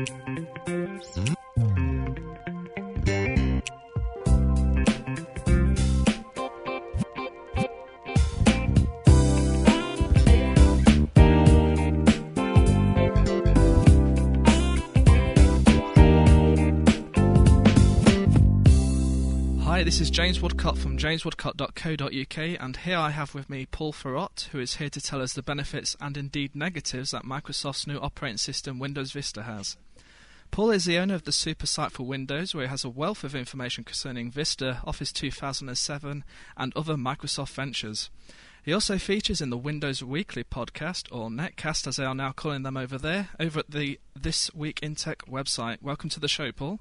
ん？James Woodcott from jameswoodcott.co.uk, and here I have with me Paul Thurrott, who is here to tell us the benefits and indeed negatives that Microsoft's new operating system Windows Vista has. Paul is the owner of the super site for Windows, where he has a wealth of information concerning Vista, Office 2007, and other Microsoft ventures. He also features in the Windows Weekly podcast, or Netcast as they are now calling them over there, over at the This Week in Tech website. Welcome to the show, Paul.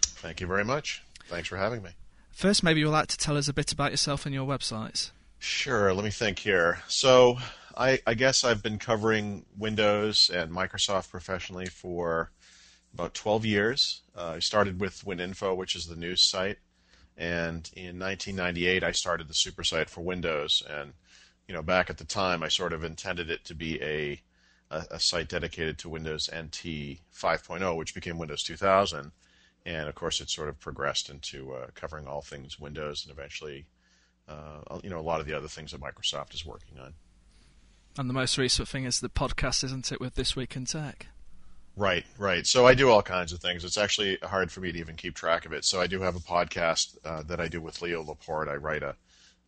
Thank you very much. Thanks for having me. First, maybe you'd like to tell us a bit about yourself and your websites. Sure, let me think here. So, I, I guess I've been covering Windows and Microsoft professionally for about 12 years. Uh, I started with WinInfo, which is the news site, and in 1998 I started the super site for Windows. And you know, back at the time, I sort of intended it to be a a, a site dedicated to Windows NT 5.0, which became Windows 2000 and of course it sort of progressed into uh, covering all things Windows and eventually, uh, you know, a lot of the other things that Microsoft is working on. And the most recent thing is the podcast, isn't it, with This Week in Tech? Right, right. So I do all kinds of things. It's actually hard for me to even keep track of it. So I do have a podcast uh, that I do with Leo Laporte. I write a,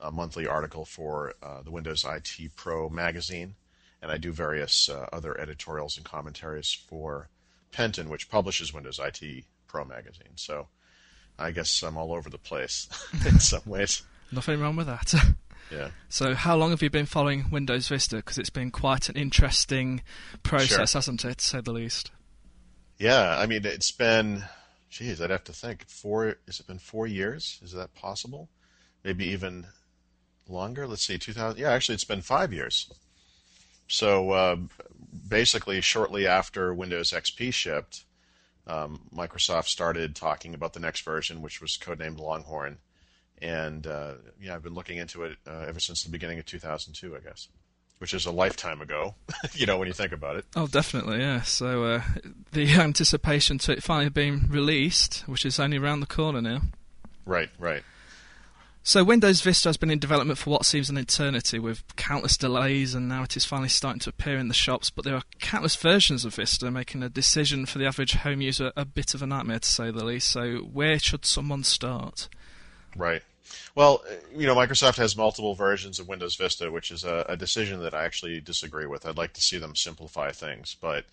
a monthly article for uh, the Windows IT Pro magazine, and I do various uh, other editorials and commentaries for Penton, which publishes Windows IT Pro magazine. So I guess I'm all over the place in some ways. Nothing wrong with that. Yeah. So, how long have you been following Windows Vista? Because it's been quite an interesting process, Sure. hasn't it, to say the least? Yeah, I mean, it's been, geez, I'd have to think. Four, has it been four years? Is that possible? Maybe even longer? Let's see, 2000. Yeah, actually, it's been five years. So uh, basically, shortly after Windows XP shipped, um, Microsoft started talking about the next version, which was codenamed Longhorn. And uh, yeah, I've been looking into it uh, ever since the beginning of 2002, I guess, which is a lifetime ago, you know, when you think about it. Oh, definitely, yeah. So, uh, the anticipation to it finally being released, which is only around the corner now. Right, right. So, Windows Vista has been in development for what seems an eternity, with countless delays, and now it is finally starting to appear in the shops. But there are countless versions of Vista, making a decision for the average home user a bit of a nightmare, to say the least. So, where should someone start? Right. Well, you know, Microsoft has multiple versions of Windows Vista, which is a, a decision that I actually disagree with. I'd like to see them simplify things, but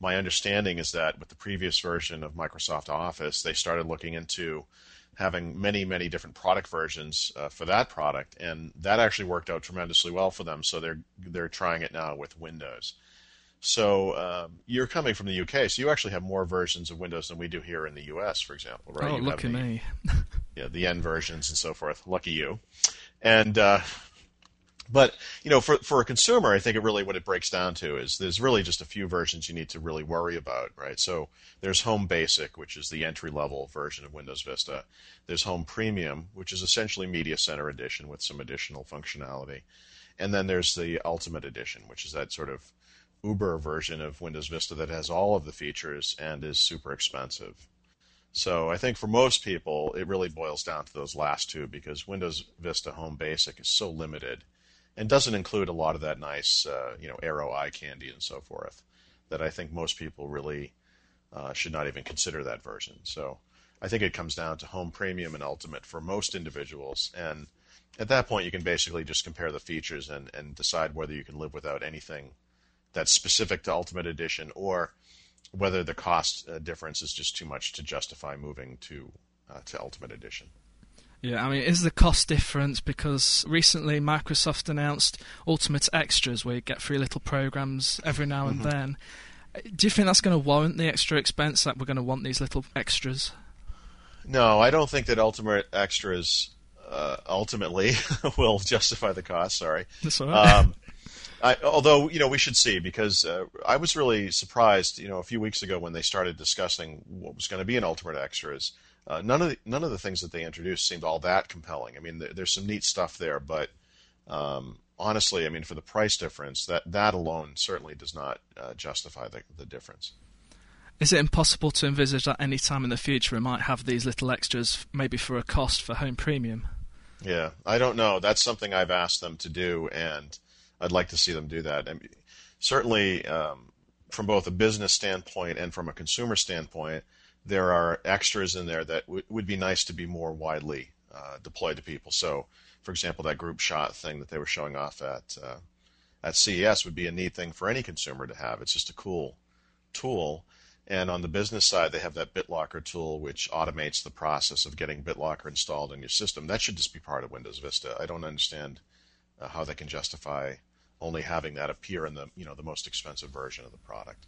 my understanding is that with the previous version of Microsoft Office, they started looking into having many, many different product versions uh, for that product, and that actually worked out tremendously well for them. So they're they're trying it now with Windows. So um, you're coming from the UK, so you actually have more versions of Windows than we do here in the US, for example, right? oh, You at the- me. yeah, the N versions and so forth. Lucky you. And uh, but you know, for for a consumer, I think it really what it breaks down to is there's really just a few versions you need to really worry about, right? So there's Home Basic, which is the entry level version of Windows Vista. There's Home Premium, which is essentially Media Center Edition with some additional functionality. And then there's the Ultimate Edition, which is that sort of Uber version of Windows Vista that has all of the features and is super expensive. So I think for most people, it really boils down to those last two because Windows Vista Home Basic is so limited and doesn't include a lot of that nice, uh, you know, Aero eye candy and so forth that I think most people really uh, should not even consider that version. So I think it comes down to Home Premium and Ultimate for most individuals. And at that point, you can basically just compare the features and, and decide whether you can live without anything that's specific to Ultimate Edition or whether the cost uh, difference is just too much to justify moving to uh, to Ultimate Edition. Yeah, I mean, is the cost difference because recently Microsoft announced Ultimate Extras, where you get free little programs every now and then. Do you think that's going to warrant the extra expense that we're going to want these little extras? No, I don't think that Ultimate Extras uh, ultimately will justify the cost. Sorry. That's all right. Um, I, although you know we should see because uh, I was really surprised you know a few weeks ago when they started discussing what was going to be in Ultimate Extras. Uh, none of the, none of the things that they introduced seemed all that compelling. I mean, there, there's some neat stuff there, but um, honestly, I mean, for the price difference, that that alone certainly does not uh, justify the, the difference. Is it impossible to envisage that any time in the future we might have these little extras, maybe for a cost for Home Premium? Yeah, I don't know. That's something I've asked them to do, and I'd like to see them do that. I mean, certainly, um, from both a business standpoint and from a consumer standpoint, there are extras in there that w- would be nice to be more widely uh, deployed to people. So, for example, that group shot thing that they were showing off at uh, at CES would be a neat thing for any consumer to have. It's just a cool tool and on the business side, they have that BitLocker tool, which automates the process of getting BitLocker installed in your system. That should just be part of Windows Vista. I don't understand uh, how they can justify only having that appear in the you know the most expensive version of the product.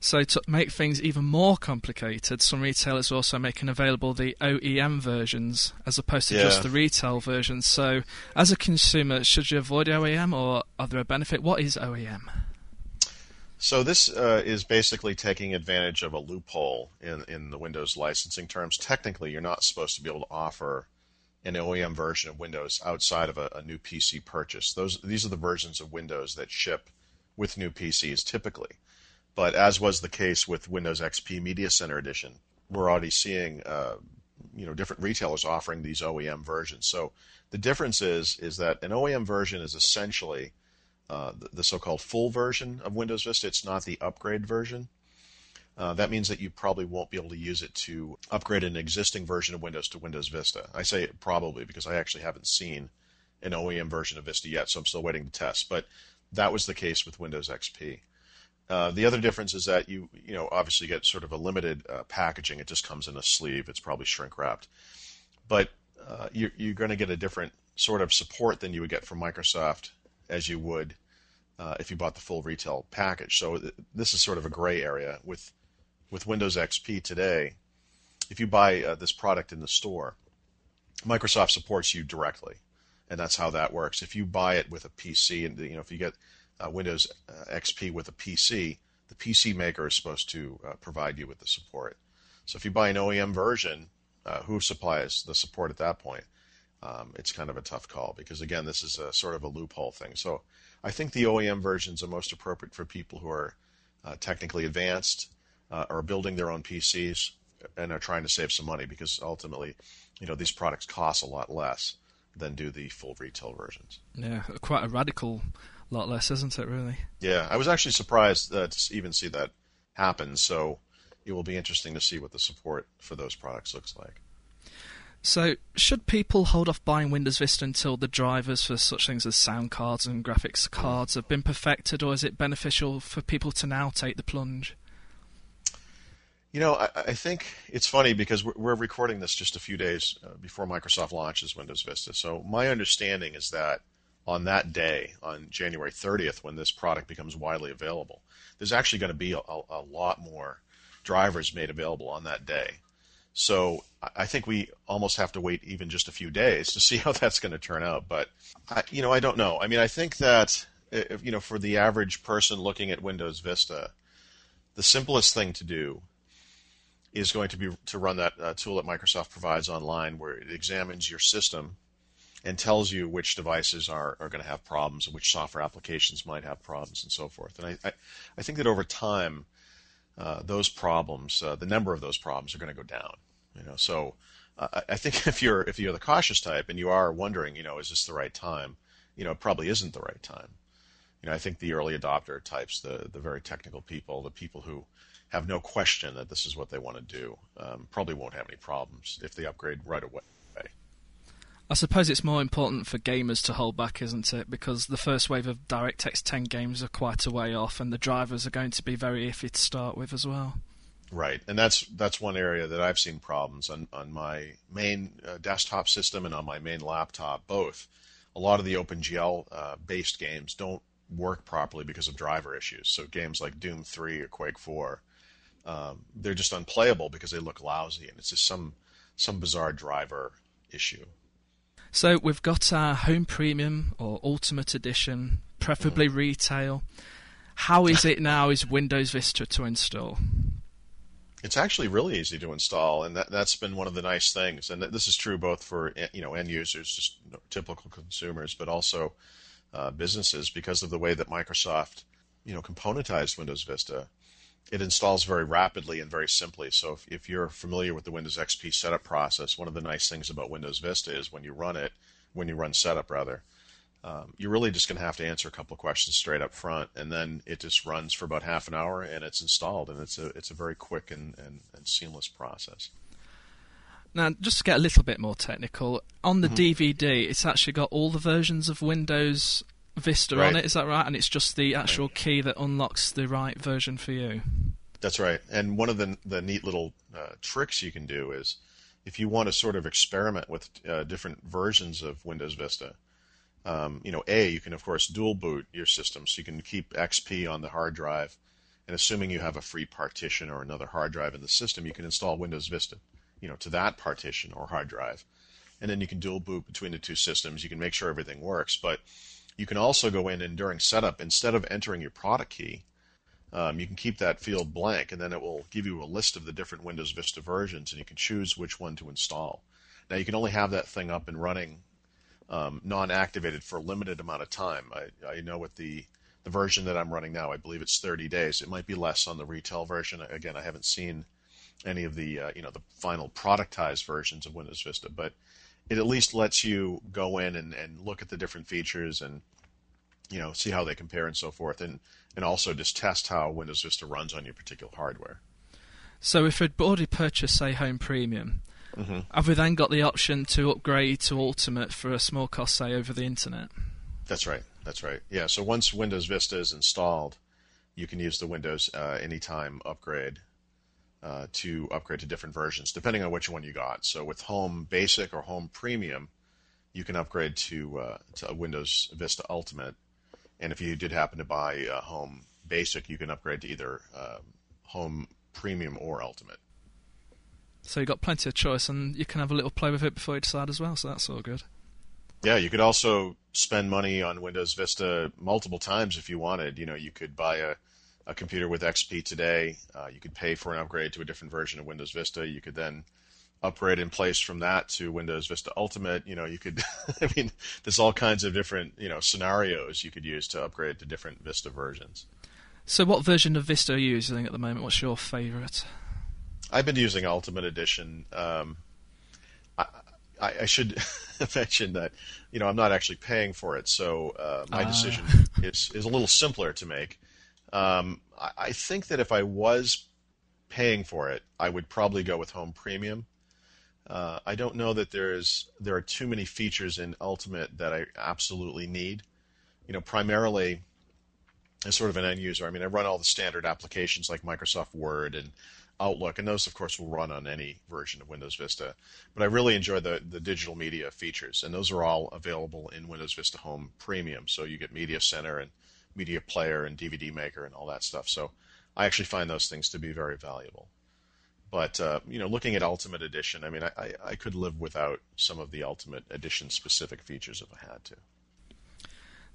So to make things even more complicated, some retailers are also making available the OEM versions as opposed to yeah. just the retail versions. So as a consumer, should you avoid OEM or are there a benefit? What is OEM? So this uh, is basically taking advantage of a loophole in, in the Windows licensing terms. Technically, you're not supposed to be able to offer an OEM version of Windows outside of a, a, new PC purchase. Those these are the versions of Windows that ship with new PCs typically. But as was the case with Windows XP Media Center Edition, we're already seeing uh, you know different retailers offering these OEM versions. So the difference is is that an OEM version is essentially uh, the, the, so-called full version of Windows Vista. It's not the upgrade version. Uh, that means that you probably won't be able to use it to upgrade an existing version of Windows to Windows Vista. I say probably because I actually haven't seen an OEM version of Vista yet, so I'm still waiting to test. But that was the case with Windows XP. Uh, the other difference is that you, you know, obviously get sort of a limited uh, packaging. It just comes in a sleeve. It's probably shrink wrapped, but uh, you're, you're going to get a different sort of support than you would get from Microsoft as you would uh, if you bought the full retail package. So th- this is sort of a gray area with with Windows XP today. If you buy uh, this product in the store, Microsoft supports you directly, and that's how that works. If you buy it with a PC, and you know if you get uh, Windows uh, XP with a PC, the PC maker is supposed to uh, provide you with the support. So if you buy an OEM version, uh, who supplies the support at that point? um, it's kind of a tough call because again, this is a sort of a loophole thing. So I think the OEM versions are most appropriate for people who are technically advanced, are building their own PCs, and are trying to save some money because ultimately, you know, these products cost a lot less than do the full retail versions. Yeah, quite a radical lot less, isn't it? Really? Yeah, I was actually surprised uh, to even see that happen. So it will be interesting to see what the support for those products looks like. So, should people hold off buying Windows Vista until the drivers for such things as sound cards and graphics cards have been perfected, or is it beneficial for people to now take the plunge? You know, I, I think it's funny because we're, we're, recording this just a few days uh, before Microsoft launches Windows Vista. So, my understanding is that on that day, on January 30th, when this product becomes widely available, there's actually going to be a, a lot more drivers made available on that day. So I think we almost have to wait even just a few days to see how that's going to turn out. But I, you know, I don't know. I mean, I think that if, you know, for the average person looking at Windows Vista, the simplest thing to do is going to be to run that uh, tool that Microsoft provides online, where it examines your system and tells you which devices are, are going to have problems and which software applications might have problems and so forth. And I, I, I think that over time, uh, those problems, uh, the number of those problems are going to go down. You know, so uh, I think if you're if you're the cautious type and you are wondering, you know, is this the right time? You know, it probably isn't the right time. You know, I think the early adopter types, the the very technical people, the people who have no question that this is what they want to do, um, probably won't have any problems if they upgrade right away. I suppose it's more important for gamers to hold back, isn't it? Because the first wave of DirectX 10 games are quite a way off, and the drivers are going to be very iffy to start with as well. Right, and that's that's one area that I've seen problems on on my main uh, desktop system and on my main laptop. Both, a lot of the OpenGL uh, based games don't work properly because of driver issues. So games like Doom 3 or Quake 4, um, they're just unplayable because they look lousy, and it's just some some bizarre driver issue. So we've got our Home Premium or Ultimate Edition, preferably retail. How is it now? Is Windows Vista to install? It's actually really easy to install, and that, that's been one of the nice things. And this is true both for you know end users, just typical consumers, but also uh, businesses because of the way that Microsoft you know componentized Windows Vista. It installs very rapidly and very simply. So if, if you're familiar with the Windows XP setup process, one of the nice things about Windows Vista is when you run it, when you run setup rather, um, you're really just going to have to answer a couple of questions straight up front, and then it just runs for about half an hour and it's installed, and it's a it's a very quick and, and, and seamless process. Now, just to get a little bit more technical, on the Mm-hmm. DVD, it's actually got all the versions of Windows Vista Right. on it. Is that right? And it's just the actual key that unlocks the right version for you. That's right. And one of the the neat little uh, tricks you can do is if you want to sort of experiment with uh, different versions of Windows Vista. Um, you know, A, you can of course dual boot your system, so you can keep XP on the hard drive, and assuming you have a free partition or another hard drive in the system, you can install Windows Vista, you know, to that partition or hard drive, and then you can dual boot between the two systems. You can make sure everything works, but you can also go in and during setup, instead of entering your product key, um, you can keep that field blank, and then it will give you a list of the different Windows Vista versions, and you can choose which one to install. Now, you can only have that thing up and running um, non-activated for a limited amount of time. I, I know with the the version that I'm running now, I believe it's 30 days. It might be less on the retail version. Again, I haven't seen any of the uh, you know the final productized versions of Windows Vista, but it at least lets you go in and, and look at the different features and you know see how they compare and so forth, and and also just test how Windows Vista runs on your particular hardware. So if I'd already purchased, say, Home Premium, Mm-hmm. have we then got the option to upgrade to Ultimate for a small cost, say, over the internet? That's right. That's right. Yeah. So once Windows Vista is installed, you can use the Windows uh, Anytime upgrade uh, to upgrade to different versions, depending on which one you got. So with Home Basic or Home Premium, you can upgrade to uh, to Windows Vista Ultimate. And if you did happen to buy uh, Home Basic, you can upgrade to either um Home Premium or Ultimate. So you've got plenty of choice, and you can have a little play with it before you decide as well. So that's all good. Yeah, you could also spend money on Windows Vista multiple times if you wanted. You know, you could buy a, a computer with XP today. Uh, you could pay for an upgrade to a different version of Windows Vista. You could then upgrade in place from that to Windows Vista Ultimate. You know, you could, I mean, there's all kinds of different, you know, scenarios you could use to upgrade to different Vista versions. So what version of Vista are you using at the moment? What's your favourite? I've been using Ultimate Edition. Um, I, I, I should mention that you know I'm not actually paying for it, so uh, my Ah. decision is is a little simpler to make. Um, I, I think that if I was paying for it, I would probably go with Home Premium. Uh, I don't know that there's there are too many features in Ultimate that I absolutely need. You know, primarily as sort of an end user, I mean, I run all the standard applications like Microsoft Word and Outlook, and those, of course, will run on any version of Windows Vista. But I really enjoy the, the digital media features, and those are all available in Windows Vista Home Premium. So you get Media Center and Media Player and DVD Maker and all that stuff. So I actually find those things to be very valuable. But uh, you know, looking at Ultimate Edition, I mean, I, I, I could live without some of the Ultimate Edition specific features if I had to.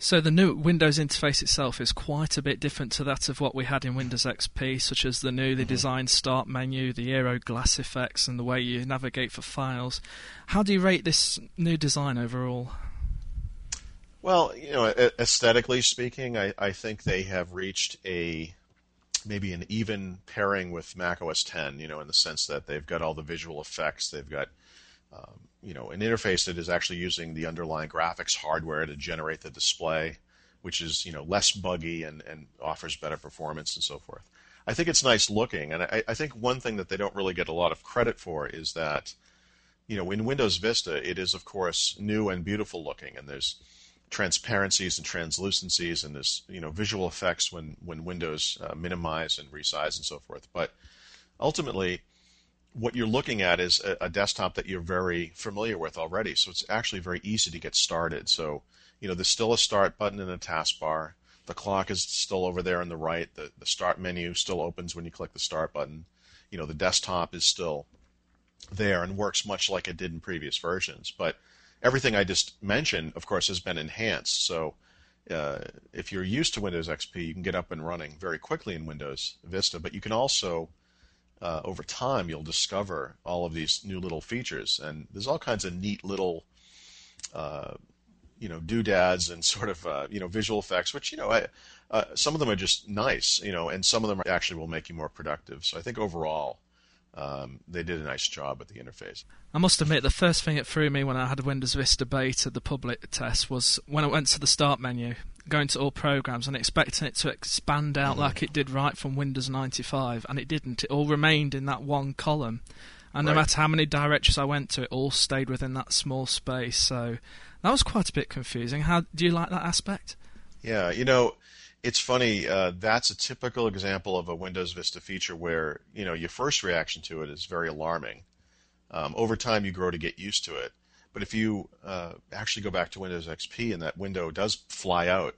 So the new Windows interface itself is quite a bit different to that of what we had in Windows XP, such as the newly designed Start menu, the Aero glass effects, and the way you navigate for files. How do you rate this new design overall? Well, you know, aesthetically speaking, I, I think they have reached a maybe an even pairing with Mac OS 10. You know, in the sense that they've got all the visual effects, they've got um, you know an interface that is actually using the underlying graphics hardware to generate the display, which is you know less buggy and, and offers better performance and so forth. I think it's nice looking, and I, I think one thing that they don't really get a lot of credit for is that you know in Windows Vista it is of course new and beautiful looking, and there's transparencies and translucencies and this you know visual effects when when windows uh, minimize and resize and so forth. But ultimately what you're looking at is a, a desktop that you're very familiar with already. So it's actually very easy to get started. So you know there's still a start button in the taskbar. The clock is still over there on the right. The, the start menu still opens when you click the start button. You know the desktop is still there and works much like it did in previous versions. But everything I just mentioned, of course, has been enhanced. So uh, if you're used to Windows XP, you can get up and running very quickly in Windows Vista. But you can also, uh, over time, you'll discover all of these new little features, and there's all kinds of neat little uh, you know doodads and sort of uh, you know visual effects, which you know I, uh, some of them are just nice, you know, and some of them actually will make you more productive. So I think overall. Um, they did a nice job with the interface. I must admit, the first thing it threw me when I had Windows Vista Beta, the public test, was when I went to the start menu, going to all programs, and expecting it to expand out mm-hmm. like it did right from Windows 95, and it didn't. It all remained in that one column. And no right. matter how many directories I went to, it all stayed within that small space. So that was quite a bit confusing. How do you like that aspect? Yeah, you know, it's funny. Uh, that's a typical example of a Windows Vista feature where you know your first reaction to it is very alarming. Um, over time, you grow to get used to it. But if you uh, actually go back to Windows XP and that window does fly out,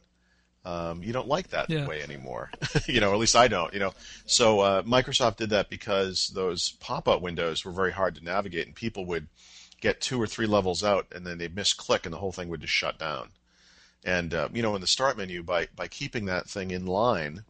um, you don't like that yeah. way anymore. you know, at least I don't. You know, so uh, Microsoft did that because those pop-up windows were very hard to navigate, and people would get two or three levels out, and then they'd misclick, and the whole thing would just shut down. And uh, you know, in the start menu, by by keeping that thing in line,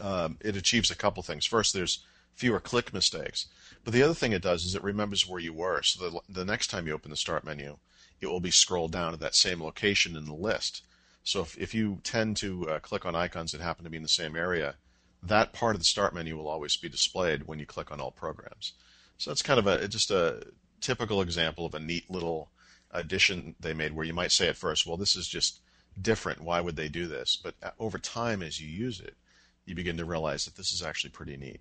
um, it achieves a couple things. First, there's fewer click mistakes, but the other thing it does is it remembers where you were. So the the next time you open the start menu, it will be scrolled down to that same location in the list so if, if you tend to uh, click on icons that happen to be in the same area, that part of the start menu will always be displayed when you click on all programs. So that's kind of a just a typical example of a neat little addition they made where you might say at first, well, this is just different. Why would they do this? But uh, over time, as you use it, you begin to realize that this is actually pretty neat.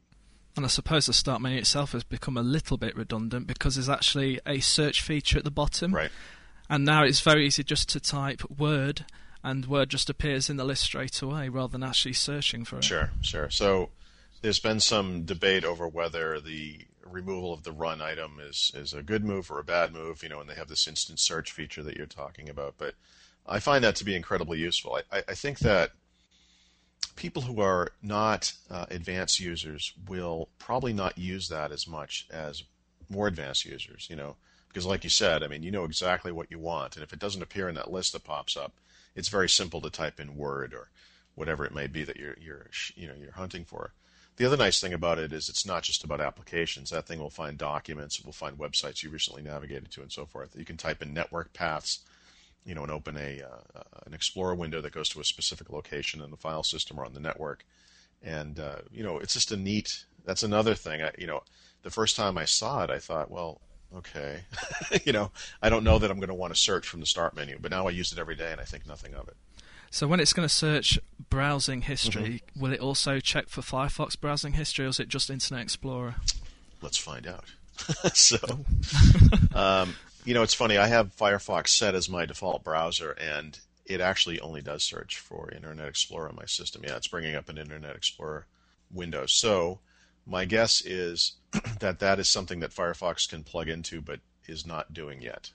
And I suppose the start menu itself has become a little bit redundant because there's actually a search feature at the bottom. Right. And now it's very easy just to type Word and Word just appears in the list straight away rather than actually searching for it. Sure, sure. So there's been some debate over whether the removal of the run item is, is a good move or a bad move, you know, and they have this instant search feature that you're talking about. But I find that to be incredibly useful. I, I think that people who are not uh, advanced users will probably not use that as much as more advanced users, you know, because like you said, I mean, you know exactly what you want, and if it doesn't appear in that list that pops up, it's very simple to type in Word or whatever it may be that you're you're you know you're hunting for. The other nice thing about it is it's not just about applications. That thing will find documents, it will find websites you recently navigated to, and so forth. You can type in network paths, you know, and open a uh, an Explorer window that goes to a specific location in the file system or on the network. And uh, you know, it's just a neat. That's another thing. I, you know, the first time I saw it, I thought, well, okay. you know, I don't know that I'm going to want to search from the start menu, but now I use it every day and I think nothing of it. So when it's going to search browsing history, mm-hmm. will it also check for Firefox browsing history, or is it just Internet Explorer? Let's find out. so, um, you know, it's funny. I have Firefox set as my default browser, and it actually only does search for Internet Explorer on my system. Yeah, it's bringing up an Internet Explorer window. So my guess is that that is something that Firefox can plug into, but is not doing yet.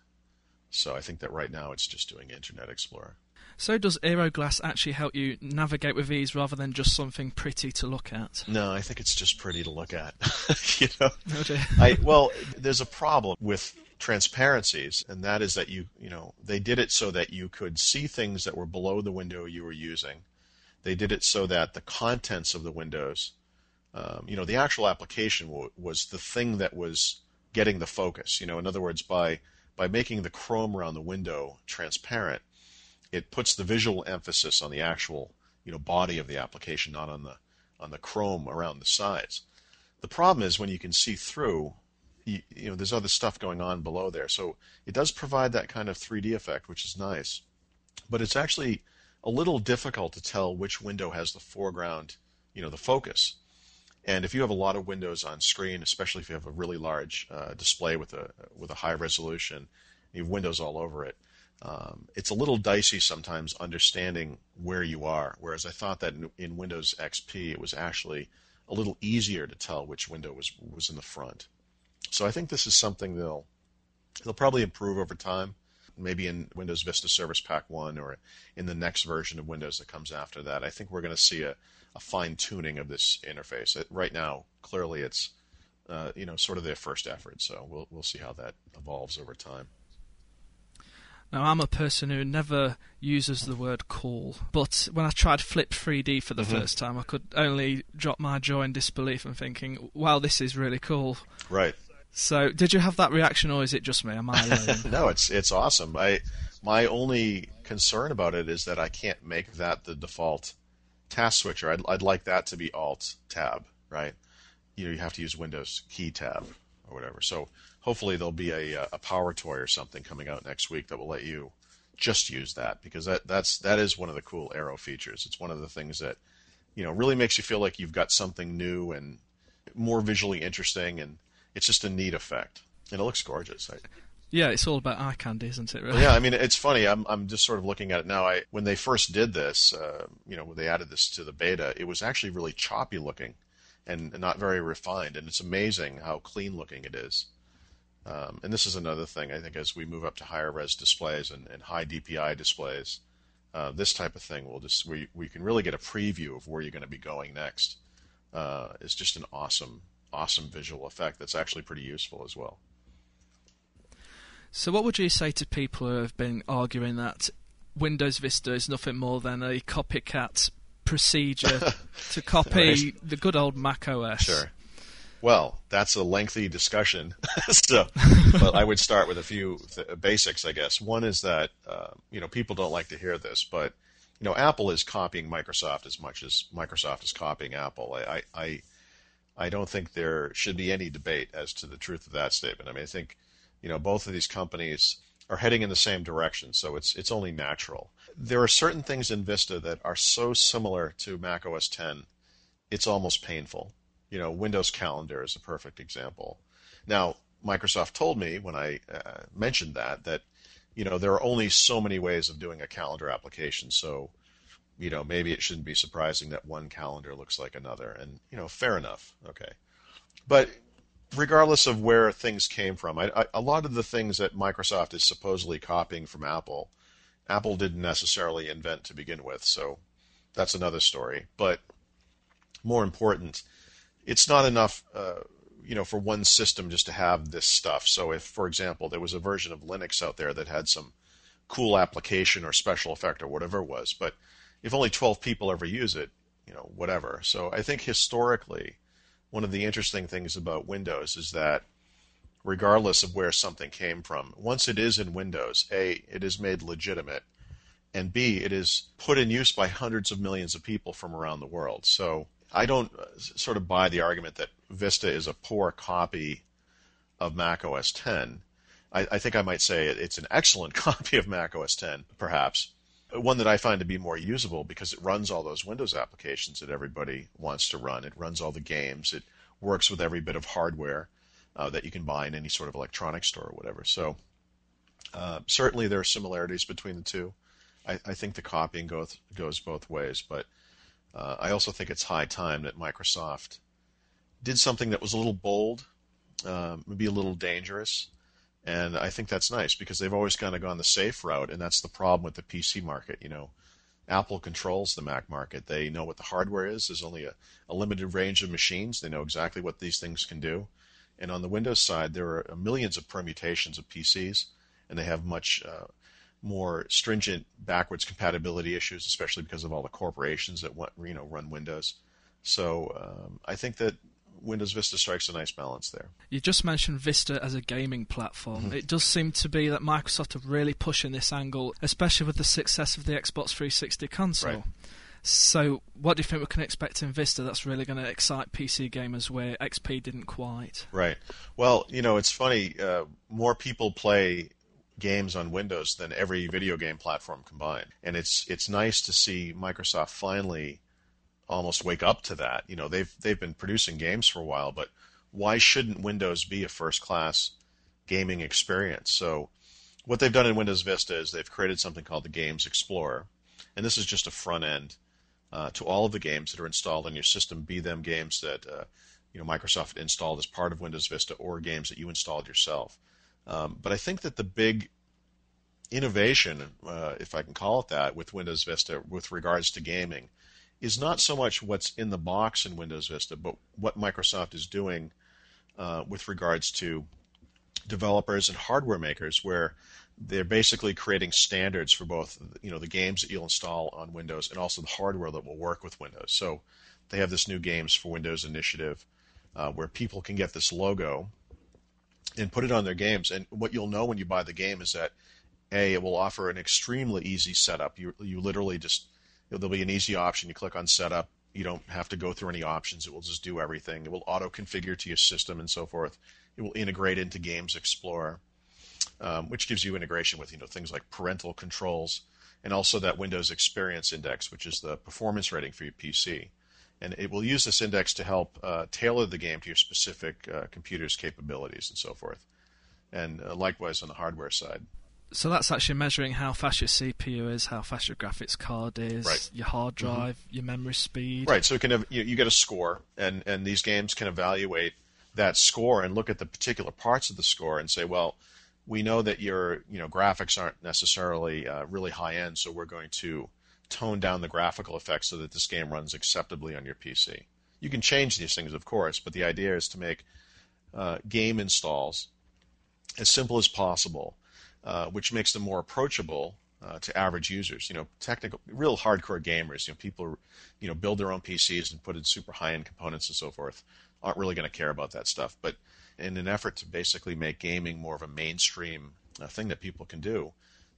So I think that right now it's just doing Internet Explorer. So does Aeroglass actually help you navigate with ease rather than just something pretty to look at? No, I think it's just pretty to look at. you know, oh I, well, there's a problem with transparencies, and that is that you you know they did it so that you could see things that were below the window you were using. They did it so that the contents of the windows um, you know, the actual application w- was the thing that was getting the focus. You know, in other words, by by making the chrome around the window transparent, it puts the visual emphasis on the actual you know body of the application, not on the on the chrome around the sides. The problem is when you can see through, you, you know, there's other stuff going on below there. So it does provide that kind of 3D effect, which is nice, but it's actually a little difficult to tell which window has the foreground, you know, the focus. And if you have a lot of windows on screen, especially if you have a really large uh, display with a with a high resolution, you have windows all over it. Um, it's a little dicey sometimes understanding where you are. Whereas I thought that in, in, Windows XP it was actually a little easier to tell which window was was in the front. So I think this is something they'll they'll probably improve over time. Maybe in Windows Vista Service Pack 1 or in the next version of Windows that comes after that. I think we're going to see a, a fine tuning of this interface. It, right now, clearly, it's uh, you know sort of their first effort. So we'll we'll see how that evolves over time. Now, I'm a person who never uses the word cool, but when I tried Flip 3D for the mm-hmm. first time, I could only drop my jaw in disbelief and thinking, wow, this is really cool. Right. So, did you have that reaction, or is it just me? Am I alone? no, it's it's awesome. I My only concern about it is that I can't make that the default task switcher. I'd, I'd like that to be Alt Tab, right? You know, you have to use Windows Key Tab or whatever. So hopefully there'll be a, a Power Toy or something coming out next week that will let you just use that because that that's that is one of the cool Aero features. It's one of the things that you know really makes you feel like you've got something new and more visually interesting, and it's just a neat effect. And it looks gorgeous. I, yeah, it's all about eye candy, isn't it? Really? Yeah, I mean, it's funny. I'm I'm just sort of looking at it now. I when they first did this, uh, you know, when they added this to the beta, it was actually really choppy looking, and not very refined. And it's amazing how clean looking it is. Um, and this is another thing I think as we move up to higher res displays and, and high DPI displays, uh, this type of thing will just we we can really get a preview of where you're going to be going next. Uh, it's just an awesome awesome visual effect that's actually pretty useful as well. So, what would you say to people who have been arguing that Windows Vista is nothing more than a copycat procedure to copy right. the good old Mac OS? Sure. Well, that's a lengthy discussion. so, but I would start with a few th- basics, I guess. One is that uh, you know people don't like to hear this, but you know Apple is copying Microsoft as much as Microsoft is copying Apple. I, I, I don't think there should be any debate as to the truth of that statement. I mean, I think you know, both of these companies are heading in the same direction, so it's it's only natural. There are certain things in Vista that are so similar to Mac OS 10, it's almost painful. You know, Windows Calendar is a perfect example. Now, Microsoft told me when I uh, mentioned that that you know there are only so many ways of doing a calendar application, so you know maybe it shouldn't be surprising that one calendar looks like another, and you know fair enough, okay. But regardless of where things came from, I, I, a lot of the things that Microsoft is supposedly copying from Apple, Apple didn't necessarily invent to begin with. So that's another story. But more important, it's not enough, uh, you know, for one system just to have this stuff. So if, for example, there was a version of Linux out there that had some cool application or special effect or whatever it was, but if only 12 people ever use it, you know, whatever. So I think historically one of the interesting things about Windows is that regardless of where something came from, once it is in Windows, A, it is made legitimate, and B, it is put in use by hundreds of millions of people from around the world. So I don't uh, sort of buy the argument that Vista is a poor copy of Mac OS 10. I, think I might say it's an excellent copy of Mac OS 10, perhaps one that I find to be more usable because it runs all those Windows applications that everybody wants to run. It runs all the games. It works with every bit of hardware uh, that you can buy in any sort of electronics store or whatever. So uh, certainly there are similarities between the two. I, I think the copying goes goes both ways, but uh, I also think it's high time that Microsoft did something that was a little bold, maybe a little dangerous, and I think that's nice because they've always kind of gone the safe route, and that's the problem with the PC market. You know, Apple controls the Mac market. They know what the hardware is. There's only a, a limited range of machines. They know exactly what these things can do. And on the Windows side, there are millions of permutations of PCs, and they have much uh, more stringent backwards compatibility issues, especially because of all the corporations that want, you know run Windows. So um, I think that Windows Vista strikes a nice balance there. You just mentioned Vista as a gaming platform. Mm-hmm. It does seem to be that Microsoft are really pushing this angle, especially with the success of the Xbox 360 console. Right. So, what do you think we can expect in Vista that's really going to excite PC gamers where XP didn't quite? Right. Well, you know, it's funny. Uh, more people play games on Windows than every video game platform combined, and it's it's nice to see Microsoft finally almost wake up to that. You know, they've they've been producing games for a while, but why shouldn't Windows be a first class gaming experience? So what they've done in Windows Vista is they've created something called the Games Explorer, and this is just a front end uh, to all of the games that are installed on your system, be them games that uh, you know Microsoft installed as part of Windows Vista or games that you installed yourself. Um, but I think that the big innovation, uh, if I can call it that, with Windows Vista with regards to gaming is not so much what's in the box in Windows Vista, but what Microsoft is doing uh, with regards to developers and hardware makers, where they're basically creating standards for both you know the games that you'll install on Windows and also the hardware that will work with Windows. So they have this new games for Windows initiative uh, where people can get this logo and put it on their games. And what you'll know when you buy the game is that a it will offer an extremely easy setup. You you literally just there'll be an easy option. You click on setup. You don't have to go through any options. It will just do everything. It will auto configure to your system and so forth. It will integrate into Games Explorer, um, which gives you integration with you know things like parental controls and also that Windows Experience Index, which is the performance rating for your PC. And it will use this index to help uh, tailor the game to your specific uh, computer's capabilities and so forth. And uh, likewise on the hardware side. So that's actually measuring how fast your CPU is, how fast your graphics card is, right. your hard mm-hmm. drive, mm-hmm. your memory speed. Right. So it can have, you, you get a score, and and these games can evaluate that score and look at the particular parts of the score and say, well, we know that your you know graphics aren't necessarily uh, really high end, so we're going to tone down the graphical effects so that this game runs acceptably on your PC. You can change these things, of course, but the idea is to make uh, game installs as simple as possible, uh, which makes them more approachable uh, to average users. You know, technical, real hardcore gamers. You know, people, you know, build their own PCs and put in super high-end components and so forth. Aren't really going to care about that stuff. But in an effort to basically make gaming more of a mainstream uh, thing that people can do,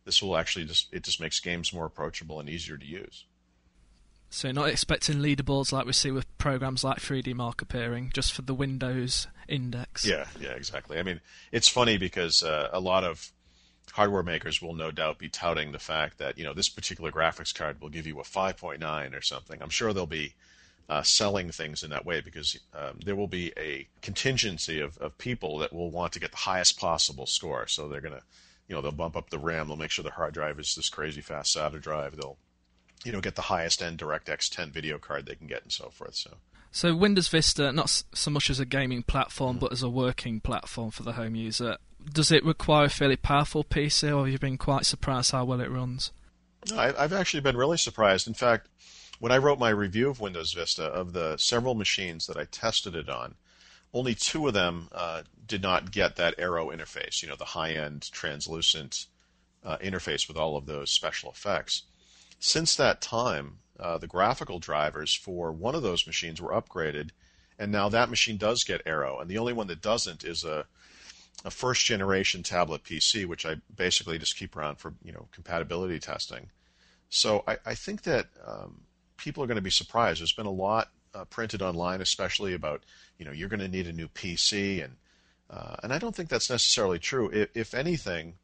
this will actually just it just makes games more approachable and easier to use. So you're not expecting leaderboards like we see with programs like 3D Mark appearing, just for the Windows index. Yeah, yeah, exactly. I mean, it's funny because uh, a lot of hardware makers will no doubt be touting the fact that you know this particular graphics card will give you a 5.9 or something. I'm sure they'll be uh, selling things in that way because um, there will be a contingency of, of people that will want to get the highest possible score. So they're going to, you know, they'll bump up the RAM. They'll make sure the hard drive is this crazy fast SATA drive. They'll, you know, get the highest end DirectX 10 video card they can get and so forth. So. So Windows Vista, not so much as a gaming platform, but as a working platform for the home user. Does it require a fairly powerful PC, or have you been quite surprised how well it runs? No, I've actually been really surprised. In fact, when I wrote my review of Windows Vista, of the several machines that I tested it on, only two of them uh, did not get that Aero interface, you know, the high end translucent uh, interface with all of those special effects. Since that time, uh, the graphical drivers for one of those machines were upgraded, and now that machine does get Aero, and the only one that doesn't is a a first generation tablet PC, which I basically just keep around for you know compatibility testing. So I, I think that um, people are going to be surprised. There's been a lot uh, printed online, especially about you know you're going to need a new PC, and uh, and I don't think that's necessarily true. If, if anything,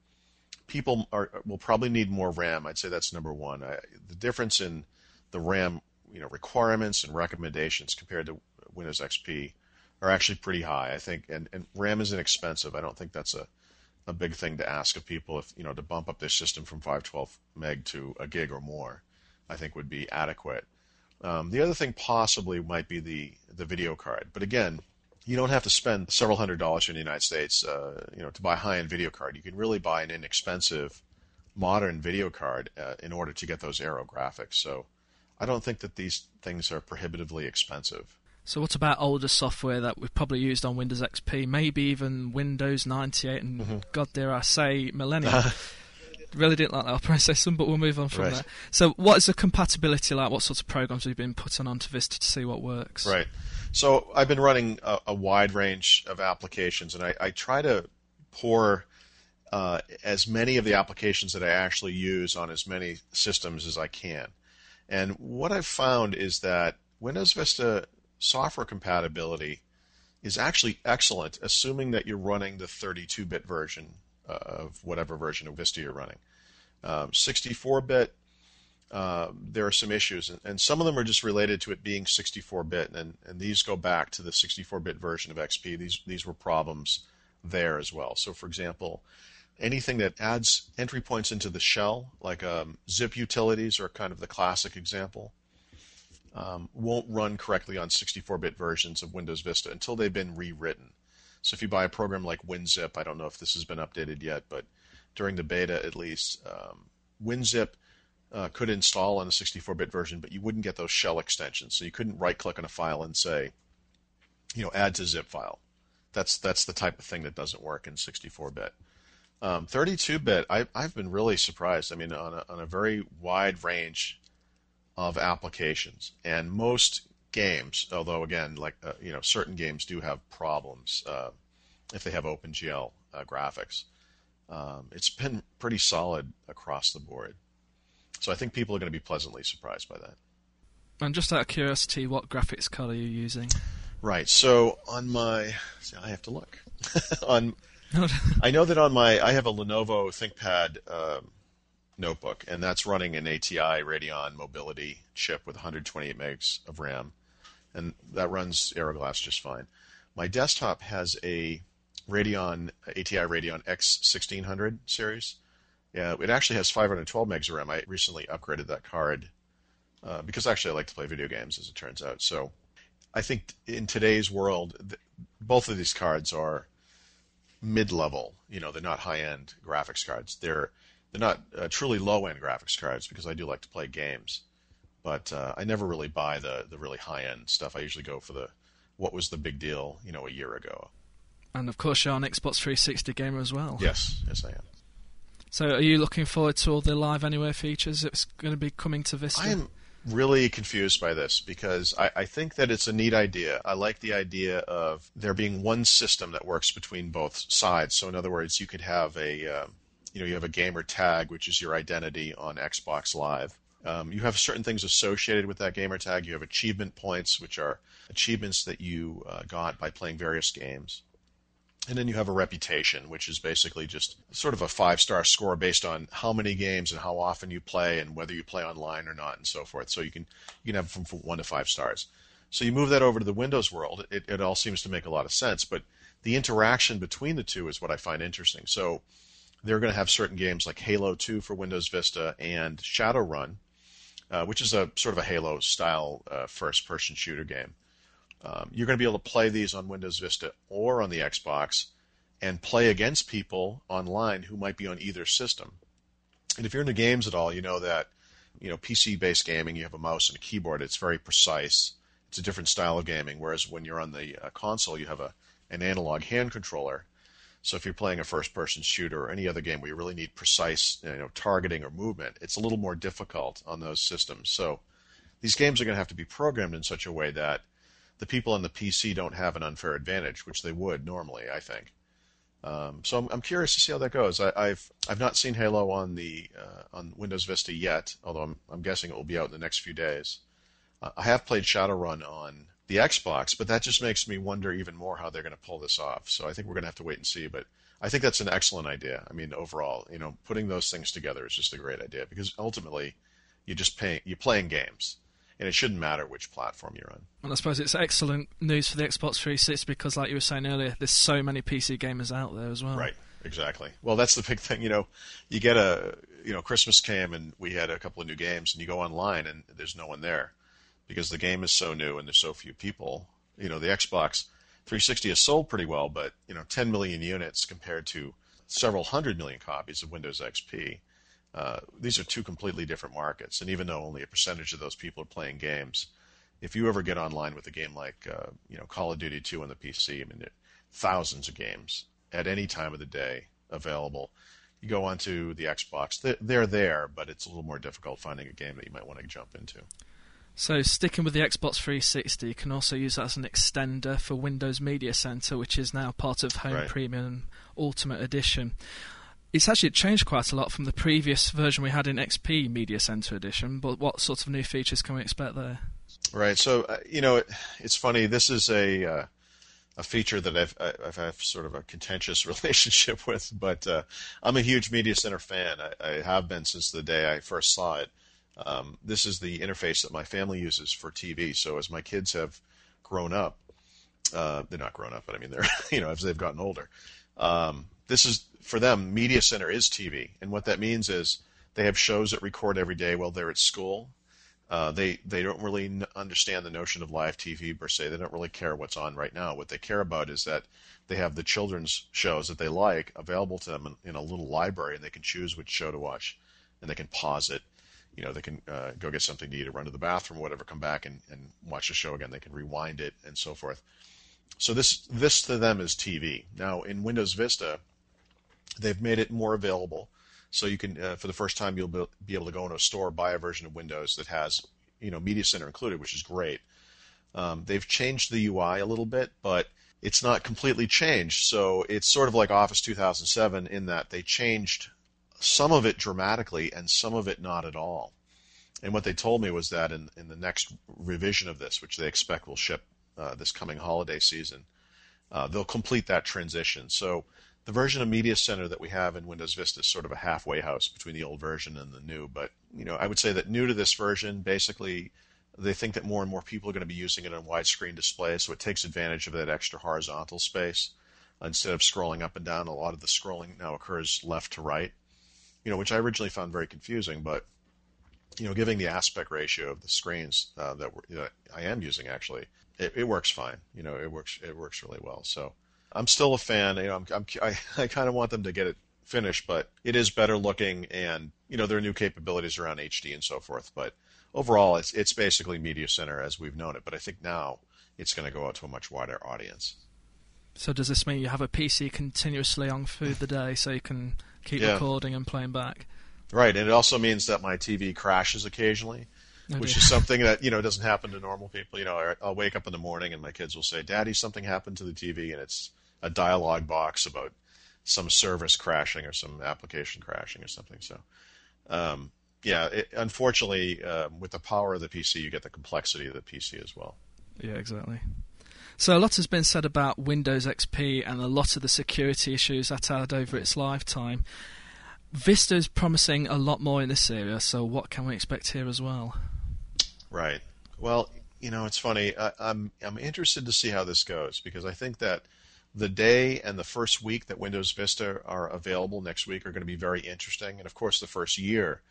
people are will probably need more RAM. I'd say that's number one. I, the difference in the RAM you know requirements and recommendations compared to Windows XP are actually pretty high. I think, and, and RAM is inexpensive. I don't think that's a a big thing to ask of people if you know to bump up their system from 512 meg to a gig or more. I think would be adequate. Um, the other thing possibly might be the the video card, but again, you don't have to spend several hundred dollars in the United States, uh, you know, to buy a high-end video card. You can really buy an inexpensive, modern video card uh, in order to get those Aero graphics. So, I don't think that these things are prohibitively expensive. So, what about older software that we've probably used on Windows XP, maybe even Windows 98, and mm-hmm. God dare I say, Millennium? really didn't like that operating system, but we'll move on from right. there. So, what is the compatibility like? What sorts of programs have you been putting onto Vista to see what works? Right. So, I've been running a, a wide range of applications, and I, I try to pour uh, as many of the applications that I actually use on as many systems as I can. And what I've found is that Windows Vista software compatibility is actually excellent, assuming that you're running the 32 bit version of whatever version of Vista you're running. 64-bit, um, uh, there are some issues, and, and, some of them are just related to it being 64-bit, and, and these go back to the 64-bit version of XP. These these were problems there as well. So, for example, anything that adds entry points into the shell, like um, zip utilities, are kind of the classic example. Um, won't run correctly on 64-bit versions of Windows Vista until they've been rewritten. So if you buy a program like WinZip, I don't know if this has been updated yet, but during the beta at least, um, WinZip uh, could install on a 64-bit version, but you wouldn't get those shell extensions. So you couldn't right-click on a file and say, you know, add to zip file. That's that's the type of thing that doesn't work in 64-bit. Um, 32-bit, I, I've been really surprised. I mean, on a, on a very wide range of applications, and most games, although again, like uh, you know, certain games do have problems uh, if they have OpenGL uh, graphics. Um, it's been pretty solid across the board. So I think people are going to be pleasantly surprised by that. And just out of curiosity, what graphics card are you using? Right. So on my, see, I have to look. on, I know that on my, I have a Lenovo ThinkPad um, notebook, and that's running an ATI Radeon Mobility chip with 128 megs of RAM, and that runs Aeroglass just fine. My desktop has a Radeon ATI Radeon X1600 series. Yeah, it actually has 512 megs of RAM. I recently upgraded that card uh, because actually I like to play video games, as it turns out. So I think in today's world, th- both of these cards are mid-level. You know, they're not high-end graphics cards. They're they're not uh, truly low-end graphics cards because I do like to play games. But uh, I never really buy the the really high-end stuff. I usually go for the what was the big deal, you know, a year ago. And of course, you're an Xbox 360 gamer as well. Yes, yes, I am. So, are you looking forward to all the Live Anywhere features that's going to be coming to Vista? I am really confused by this because I, I, think that it's a neat idea. I like the idea of there being one system that works between both sides. So, in other words, you could have a, uh, you know, you have a gamer tag, which is your identity on Xbox Live. Um, you have certain things associated with that gamer tag. You have achievement points, which are achievements that you uh, got by playing various games. And then you have a reputation, which is basically just sort of a five star score based on how many games and how often you play and whether you play online or not and so forth. So you can you can have from one to five stars. So you move that over to the Windows world, it, it all seems to make a lot of sense. But the interaction between the two is what I find interesting. So they're going to have certain games like Halo 2 for Windows Vista and Shadowrun, uh, which is a sort of a Halo style uh, first person shooter game. Um, you're going to be able to play these on Windows Vista or on the Xbox and play against people online who might be on either system. And if you're into games at all, you know that you know PC-based gaming, you have a mouse and a keyboard. It's very precise. It's a different style of gaming. Whereas when you're on the uh, console, you have a an analog hand controller. So if you're playing a first-person shooter or any other game where you really need precise, you know, targeting or movement, it's a little more difficult on those systems. So these games are going to have to be programmed in such a way that the people on the PC don't have an unfair advantage, which they would normally, I think. Um, so I'm, I'm, curious to see how that goes. I, have I've not seen Halo on the uh, on Windows Vista yet, although I'm I'm guessing it will be out in the next few days. Uh, I have played Shadowrun on the Xbox, but that just makes me wonder even more how they're going to pull this off. So I think we're going to have to wait and see. But I think that's an excellent idea. I mean, overall, you know, putting those things together is just a great idea because ultimately, you just pay you're playing games and it shouldn't matter which platform you're on. And I suppose it's excellent news for the Xbox 360 because, like you were saying earlier, there's so many PC gamers out there as well. Right. Exactly. Well, that's the big thing. You know, you get a, you know, Christmas came and we had a couple of new games, and you go online and there's no one there because the game is so new and there's so few people. You know, the Xbox 360 has sold pretty well, but you know, 10 million units compared to several hundred million copies of Windows XP uh, these are two completely different markets, and even though only a percentage of those people are playing games, if you ever get online with a game like uh, you know Call of Duty 2 on the PC, I mean, thousands of games at any time of the day available. You go onto the Xbox, they're there, but it's a little more difficult finding a game that you might want to jump into. So, sticking with the Xbox 360, you can also use that as an extender for Windows Media Center, which is now part of Home right. Premium Ultimate Edition it's actually changed quite a lot from the previous version we had in XP Media Center Edition. But what sorts of new features can we expect there? Right. So uh, you know, it, it's funny. This is a uh, a feature that I've I've had sort of a contentious relationship with, but uh, I'm a huge Media Center fan. I, I, have been since the day I first saw it. Um, this is the interface that my family uses for TV. So as my kids have grown up, uh, they're not grown up, but I mean they're you know as they've gotten older. Um, this is for them, Media Center is TV, and what that means is they have shows that record every day while they're at school. Uh, they they don't really n- understand the notion of live TV per se. They don't really care what's on right now. What they care about is that they have the children's shows that they like available to them in, in a little library, and they can choose which show to watch, and they can pause it. You know, they can uh, go get something to eat or run to the bathroom, whatever, come back and, and watch the show again. They can rewind it and so forth. So this this to them is TV. Now in Windows Vista, They've made it more available, so you can, uh, for the first time, you'll be able to go into a store buy a version of Windows that has, you know, Media Center included, which is great. Um, they've changed the UI a little bit, but it's not completely changed. So it's sort of like Office 2007 in that they changed some of it dramatically and some of it not at all. And what they told me was that in, in the next revision of this, which they expect will ship uh, this coming holiday season, uh, they'll complete that transition. So the version of Media Center that we have in Windows Vista is sort of a halfway house between the old version and the new. But you know, I would say that new to this version, basically, they think that more and more people are going to be using it on widescreen displays, so it takes advantage of that extra horizontal space instead of scrolling up and down. A lot of the scrolling now occurs left to right, you know, which I originally found very confusing, but you know, giving the aspect ratio of the screens uh, that, that, I am using actually, it, it, works fine. You know, it works it works really well. So I'm still a fan. You know, I'm, I'm I, I kind of want them to get it finished, but it is better looking, and you know, there are new capabilities around HD and so forth. But overall, it's it's basically Media Center as we've known it. But I think now it's going to go out to a much wider audience. So does this mean you have a PC continuously on through the day, so you can keep yeah. recording and playing back? Right, and it also means that my TV crashes occasionally, oh, which is something that you know doesn't happen to normal people. You know, I'll wake up in the morning and my kids will say, "Daddy, something happened to the TV," and it's a dialogue box about some service crashing or some application crashing or something. So, um, yeah, it, unfortunately, uh, with the power of the PC, you get the complexity of the PC as well. Yeah, exactly. So a lot has been said about Windows XP and a lot of the security issues that had over its lifetime. Vista's promising a lot more in this area, so what can we expect here as well? Right. Well, you know, it's funny. I, I'm I'm interested to see how this goes because I think that the day and the first week that Windows Vista are available next week are going to be very interesting, and of course, the first year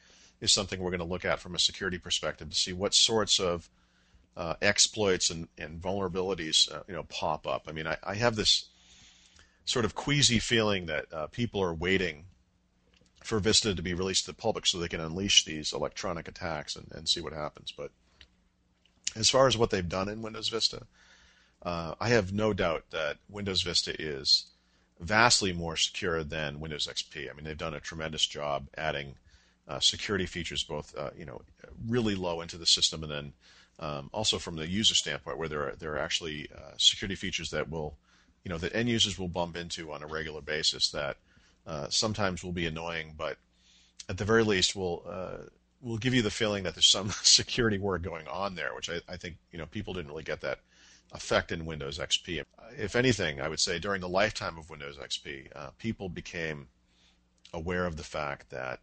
is something we're going to look at from a security perspective to see what sorts of uh, exploits and, and vulnerabilities uh, you know pop up. I mean, I, I, have this sort of queasy feeling that uh, people are waiting for Vista to be released to the public so they can unleash these electronic attacks and, and see what happens. But as far as what they've done in Windows Vista, uh, I have no doubt that Windows Vista is vastly more secure than Windows XP. I mean, they've done a tremendous job adding uh, security features, both uh, you know really low into the system, and then um, also from the user standpoint, where there are there are actually uh, security features that will you know that end users will bump into on a regular basis that uh, sometimes will be annoying, but at the very least will uh, will give you the feeling that there's some security work going on there, which I, I think you know people didn't really get that effect in Windows XP. If anything, I would say during the lifetime of Windows XP, uh, people became aware of the fact that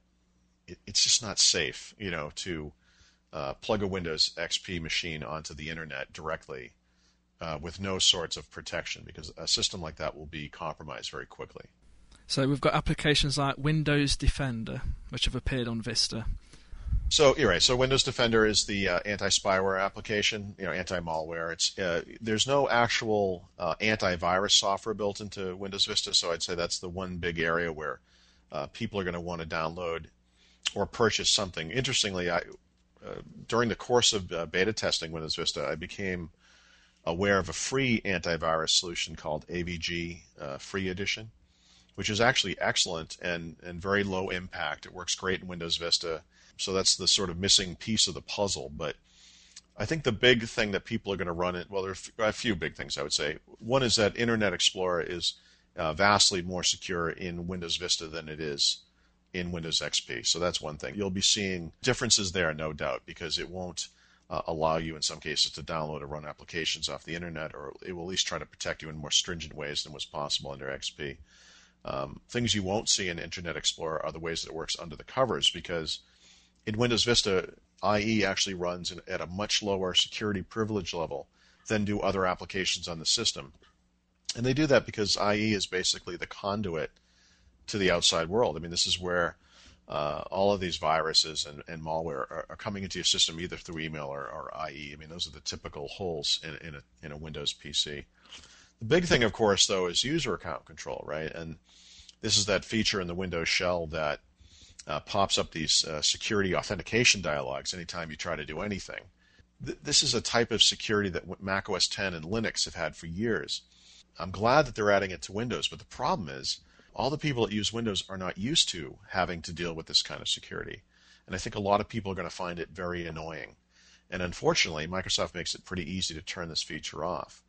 it, it's just not safe, you know, to uh, plug a Windows XP machine onto the internet directly uh, with no sorts of protection because a system like that will be compromised very quickly. So we've got applications like Windows Defender, which have appeared on Vista. So you're right. So Windows Defender is the uh, anti-spyware application, you know, anti-malware. It's uh, there's no actual uh, antivirus software built into Windows Vista, so I'd say that's the one big area where uh, people are going to want to download or purchase something. Interestingly, I, during the course of uh, beta testing Windows Vista, I became aware of a free antivirus solution called AVG uh, Free Edition, which is actually excellent and, and very low impact. It works great in Windows Vista. So that's the sort of missing piece of the puzzle. But I think the big thing that people are going to run it, well, there are a few big things I would say. One is that Internet Explorer is uh, vastly more secure in Windows Vista than it is in Windows XP. So that's one thing. You'll be seeing differences there, no doubt, because it won't uh, allow you in some cases to download or run applications off the internet, or it will at least try to protect you in more stringent ways than was possible under XP. Um, things you won't see in Internet Explorer are the ways that it works under the covers, because in Windows Vista, IE actually runs in, at a much lower security privilege level than do other applications on the system. And they do that because IE is basically the conduit to the outside world. I mean, this is where uh, all of these viruses and, and malware are, are, coming into your system either through email or, or IE. I mean, those are the typical holes in, in, a, in a Windows PC. The big thing, of course, though, is user account control, right? And this is that feature in the Windows shell that uh, pops up these uh, security authentication dialogues anytime you try to do anything. Th- this is a type of security that Mac OS X and Linux have had for years. I'm glad that they're adding it to Windows, but the problem is all the people that use Windows are not used to having to deal with this kind of security. And I think a lot of people are going to find it very annoying. And unfortunately, Microsoft makes it pretty easy to turn this feature off.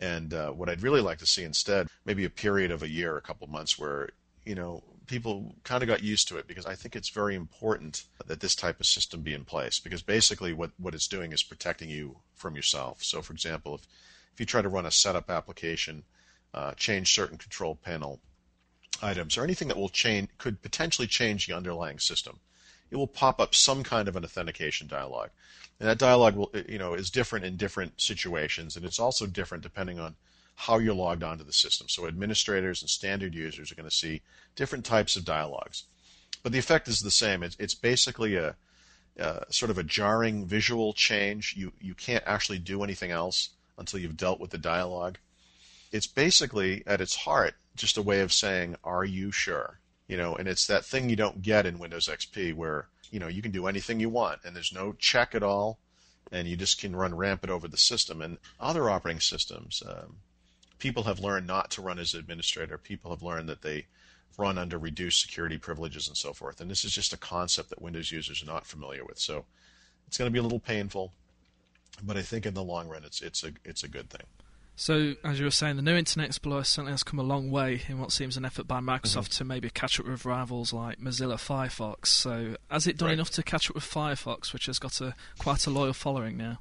And uh, what I'd really like to see instead, maybe a period of a year, a couple months, where you know people kind of got used to it because I think it's very important that this type of system be in place because basically what, what it's doing is protecting you from yourself. So, for example, if, if you try to run a setup application, uh, change certain control panel items, or anything that will change could potentially change the underlying system, it will pop up some kind of an authentication dialog. And that dialog will, you know, is different in different situations, and it's also different depending on how you're logged onto the system. So administrators and standard users are going to see different types of dialogues. But the effect is the same. It's, it's basically a, a, sort of a jarring visual change. You, you can't actually do anything else until you've dealt with the dialogue. It's basically, at its heart, just a way of saying, are you sure? You know, and it's that thing you don't get in Windows XP where, you know, you can do anything you want and there's no check at all and you just can run rampant over the system. And other operating systems, um, people have learned not to run as administrator. People have learned that they run under reduced security privileges and so forth. And this is just a concept that Windows users are not familiar with. So it's going to be a little painful, but I think in the long run, it's it's a it's a good thing. So, as you were saying, the new Internet Explorer certainly has come a long way in what seems an effort by Microsoft mm-hmm. to maybe catch up with rivals like Mozilla Firefox. So, has it done right. enough to catch up with Firefox, which has got a quite a loyal following now?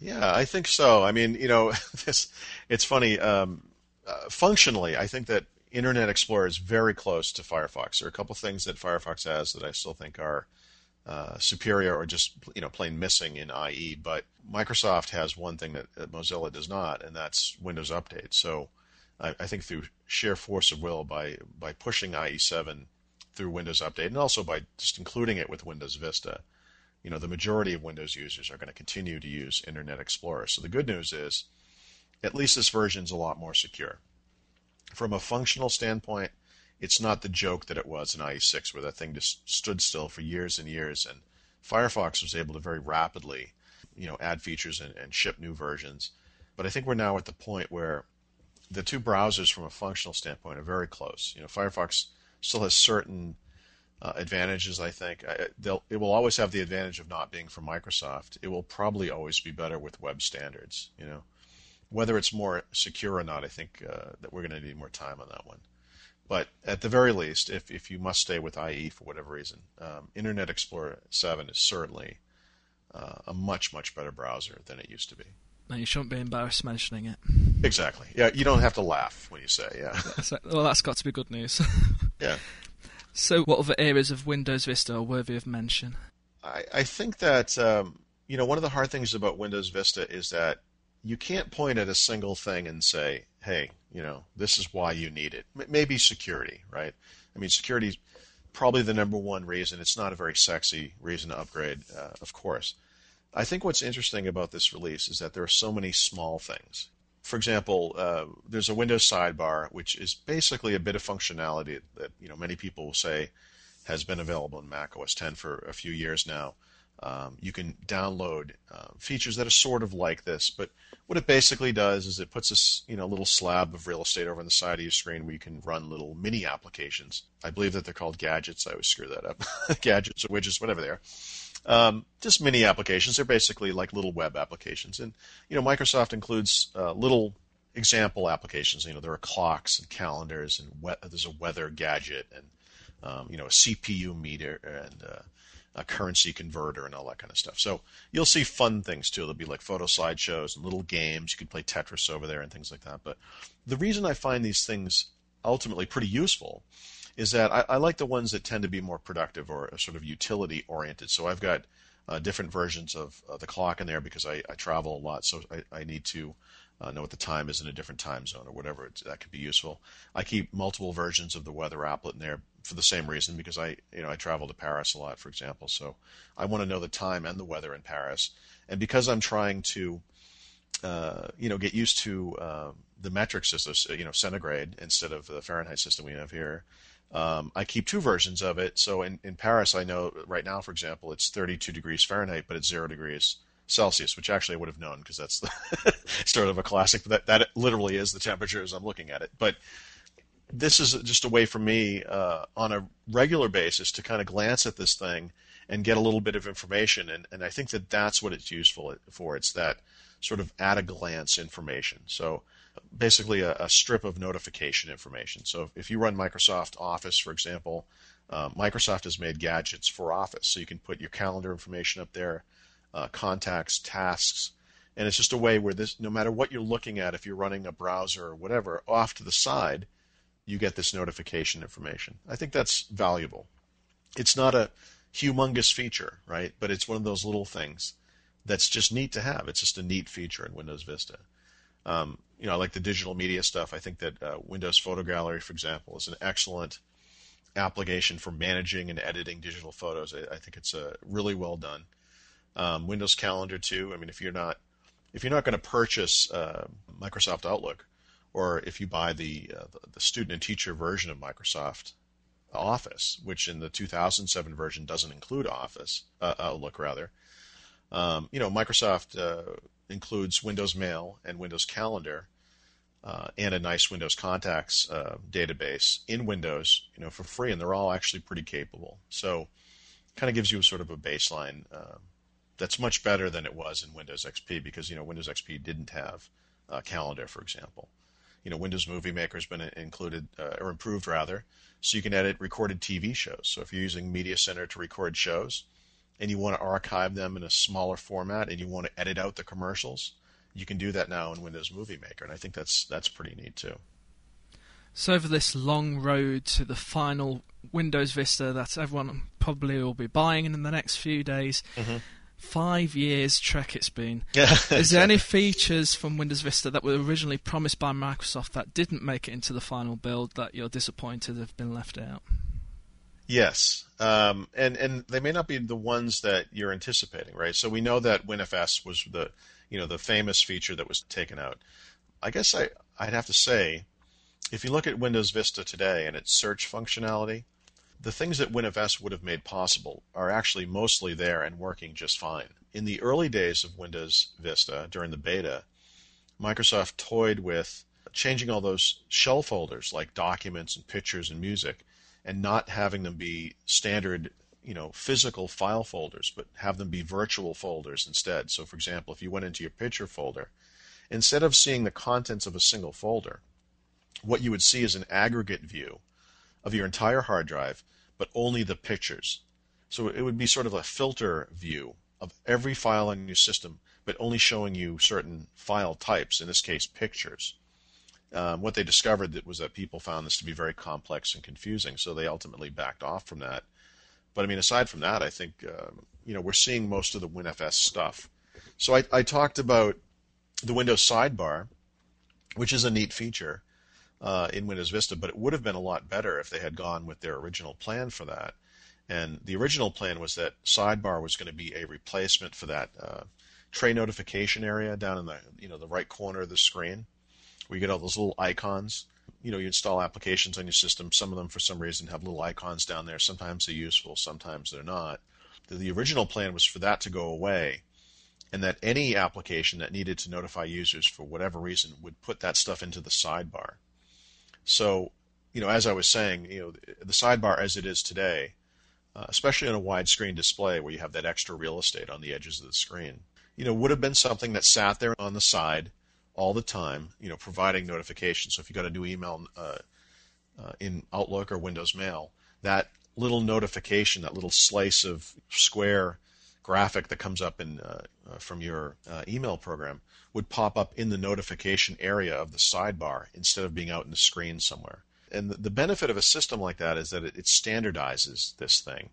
Yeah, I think so. I mean, you know, this it's funny. Um, uh, functionally, I think that Internet Explorer is very close to Firefox. There are a couple things that Firefox has that I still think are uh, superior or just you know plain missing in IE. But Microsoft has one thing that, that Mozilla does not, and that's Windows Update. So I, I, think through sheer force of will, by by pushing IE7 through Windows Update, and also by just including it with Windows Vista, you know, the majority of Windows users are going to continue to use Internet Explorer. So the good news is, at least this version is a lot more secure. From a functional standpoint, it's not the joke that it was in IE6, where that thing just stood still for years and years, and Firefox was able to very rapidly, you know, add features and, and ship new versions. But I think we're now at the point where the two browsers, from a functional standpoint, are very close. You know, Firefox still has certain uh, advantages. I think I, it will always have the advantage of not being from Microsoft. It will probably always be better with web standards. You know, whether it's more secure or not, I think uh, that we're going to need more time on that one. But at the very least, if, if you must stay with IE for whatever reason, um, Internet Explorer 7 is certainly uh, a much, much better browser than it used to be. No, you shouldn't be embarrassed mentioning it. Exactly. Yeah, you don't have to laugh when you say, yeah. well, that's got to be good news. yeah. So, what other areas of Windows Vista are worthy of mention? I, I think that um, you know one of the hard things about Windows Vista is that you can't point at a single thing and say, "Hey, you know, this is why you need it." M- maybe security, right? I mean, security is probably the number one reason. It's not a very sexy reason to upgrade, uh, of course. I think what's interesting about this release is that there are so many small things for example, uh, there's a Windows sidebar, which is basically a bit of functionality that you know many people will say has been available in Mac OS 10 for a few years now. Um, you can download uh, features that are sort of like this, but what it basically does is it puts a you know little slab of real estate over on the side of your screen where you can run little mini applications. I believe that they're called gadgets. I always screw that up. gadgets or widgets, whatever they are. Um, just mini applications. They're basically like little web applications, and you know Microsoft includes uh, little example applications. You know there are clocks and calendars, and we- there's a weather gadget, and um, you know a CPU meter and uh, a currency converter and all that kind of stuff. So you'll see fun things too. There'll be like photo slideshows and little games. You could play Tetris over there and things like that. But the reason I find these things ultimately pretty useful is that I, I, like the ones that tend to be more productive or sort of utility oriented. So I've got uh, different versions of uh, the clock in there because I, I travel a lot, so I, I need to uh, know what the time is in a different time zone or whatever. It's, that could be useful. I keep multiple versions of the weather applet in there for the same reason because I you know I travel to Paris a lot, for example. So I want to know the time and the weather in Paris, and because I'm trying to uh, you know get used to uh, the metric system, you know centigrade instead of the Fahrenheit system we have here. Um, I keep two versions of it. So in, in Paris, I know right now, for example, it's 32 degrees Fahrenheit, but it's zero degrees Celsius, which actually I would have known because that's sort of a classic. But That that literally is the temperature as I'm looking at it. But this is just a way for me uh, on a regular basis to kind of glance at this thing and get a little bit of information. And, and I think that that's what it's useful for. It's that sort of at a glance information. So basically a, a strip of notification information. So if you run Microsoft Office, for example, uh, Microsoft has made gadgets for Office, so you can put your calendar information up there, uh, contacts, tasks, and it's just a way where this, no matter what you're looking at, if you're running a browser or whatever, off to the side, you get this notification information. I think that's valuable. It's not a humongous feature, right? But it's one of those little things that's just neat to have. It's just a neat feature in Windows Vista. Um, you know, I like the digital media stuff. I think that uh, Windows Photo Gallery, for example, is an excellent application for managing and editing digital photos. I, I think it's uh, really well done. Um, Windows Calendar too. I mean, if you're not if you're not going to purchase uh, Microsoft Outlook, or if you buy the, uh, the student and teacher version of Microsoft Office, which in the 2007 version doesn't include Office uh, Outlook rather, um, you know Microsoft uh, includes Windows Mail and Windows Calendar. Uh, and a nice Windows Contacts uh, database in Windows, you know, for free, and they're all actually pretty capable. So, kind of gives you sort of a baseline that's much better than it was in Windows XP because you know Windows XP didn't have a calendar, for example. You know, Windows Movie Maker has been included uh, or improved rather, so you can edit recorded TV shows. So if you're using Media Center to record shows, and you want to archive them in a smaller format, and you want to edit out the commercials, you can do that now in Windows Movie Maker, and I think that's that's pretty neat too. So over this long road to the final Windows Vista that everyone probably will be buying in the next few days. Mm-hmm five years trek it's been. Is there any features from Windows Vista that were originally promised by Microsoft that didn't make it into the final build that you're disappointed have been left out? Yes, um, and and they may not be the ones that you're anticipating, right? So we know that WinFS was the you know the famous feature that was taken out. I guess I I'd have to say, if you look at Windows Vista today and its search functionality, the things that WinFS would have made possible are actually mostly there and working just fine. In the early days of Windows Vista, during the beta, Microsoft toyed with changing all those shell folders like documents and pictures and music and not having them be standard you know physical file folders but have them be virtual folders instead so for example if you went into your picture folder instead of seeing the contents of a single folder what you would see is an aggregate view of your entire hard drive, but only the pictures. So it would be sort of a filter view of every file on your system, but only showing you certain file types, in this case, pictures. Um, what they discovered that was that people found this to be very complex and confusing, so they ultimately backed off from that. But I mean, aside from that, I think um, you know we're seeing most of the WinFS stuff. So I, I talked about the Windows sidebar, which is a neat feature uh, in Windows Vista, but it would have been a lot better if they had gone with their original plan for that. And the original plan was that sidebar was going to be a replacement for that uh, tray notification area down in the you know the right corner of the screen, where you get all those little icons. You know, you install applications on your system. Some of them, for some reason, have little icons down there. Sometimes they're useful, sometimes they're not. The, the original plan was for that to go away, and that any application that needed to notify users for whatever reason would put that stuff into the sidebar. So, you know, as I was saying, you know, the sidebar as it is today, uh, especially on a widescreen display where you have that extra real estate on the edges of the screen, you know, would have been something that sat there on the side all the time, you know, providing notifications. So if you got a new email uh, uh, in Outlook or Windows Mail, that little notification, that little slice of square graphic that comes up in uh, uh, from your uh, email program would pop up in the notification area of the sidebar instead of being out in the screen somewhere. And the, benefit of a system like that is that it, it standardizes this thing.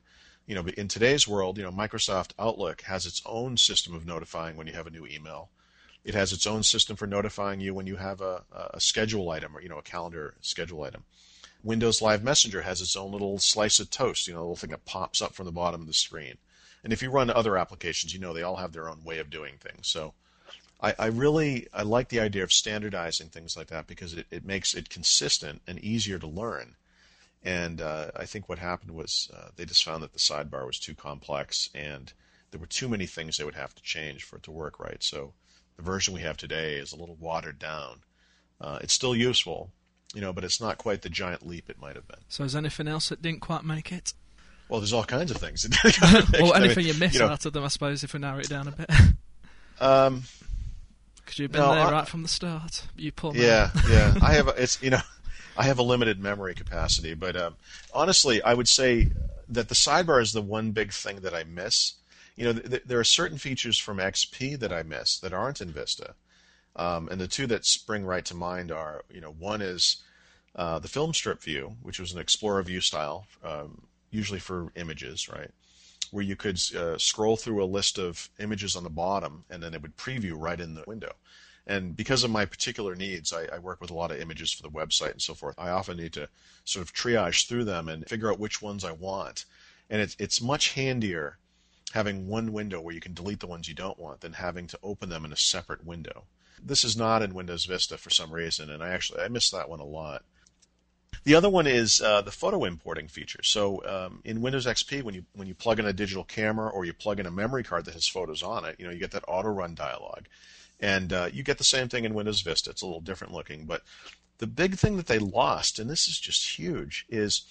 You know, in today's world, you know, Microsoft Outlook has its own system of notifying when you have a new email. It has its own system for notifying you when you have a, a schedule item or you know a calendar schedule item. Windows Live Messenger has its own little slice of toast, you know, little thing that pops up from the bottom of the screen. And if you run other applications, you know they all have their own way of doing things. So I, I really I like the idea of standardizing things like that because it, it makes it consistent and easier to learn. And uh, I think what happened was uh, they just found that the sidebar was too complex and there were too many things they would have to change for it to work right. So the version we have today is a little watered down. Uh, it's still useful, you know, but it's not quite the giant leap it might have been. So is anything else that didn't quite make it? Well, there's all kinds of things. well, anything I mean, you missed you know, out of them, I suppose, if we narrow it down a bit. um, Because you've been No, there I- right from the start. You pull. Yeah, yeah. I have a, it's you know, I have a limited memory capacity, but um, honestly, I would say that the sidebar is the one big thing that I miss. You know, th- th- there are certain features from XP that I miss that aren't in Vista, um, and the two that spring right to mind are, you know, one is uh, the film strip view, which was an Explorer view style, um, usually for images, right? Where you could uh, scroll through a list of images on the bottom, and then it would preview right in the window. And because of my particular needs, I, I work with a lot of images for the website and so forth. I often need to sort of triage through them and figure out which ones I want. And it's it's much handier having one window where you can delete the ones you don't want than having to open them in a separate window. This is not in Windows Vista for some reason, and I actually I miss that one a lot. The other one is uh, the photo importing feature. So um, in Windows XP, when you when you plug in a digital camera or you plug in a memory card that has photos on it, you know you get that auto run dialog, and uh, you get the same thing in Windows Vista. It's a little different looking, but the big thing that they lost, and this is just huge, is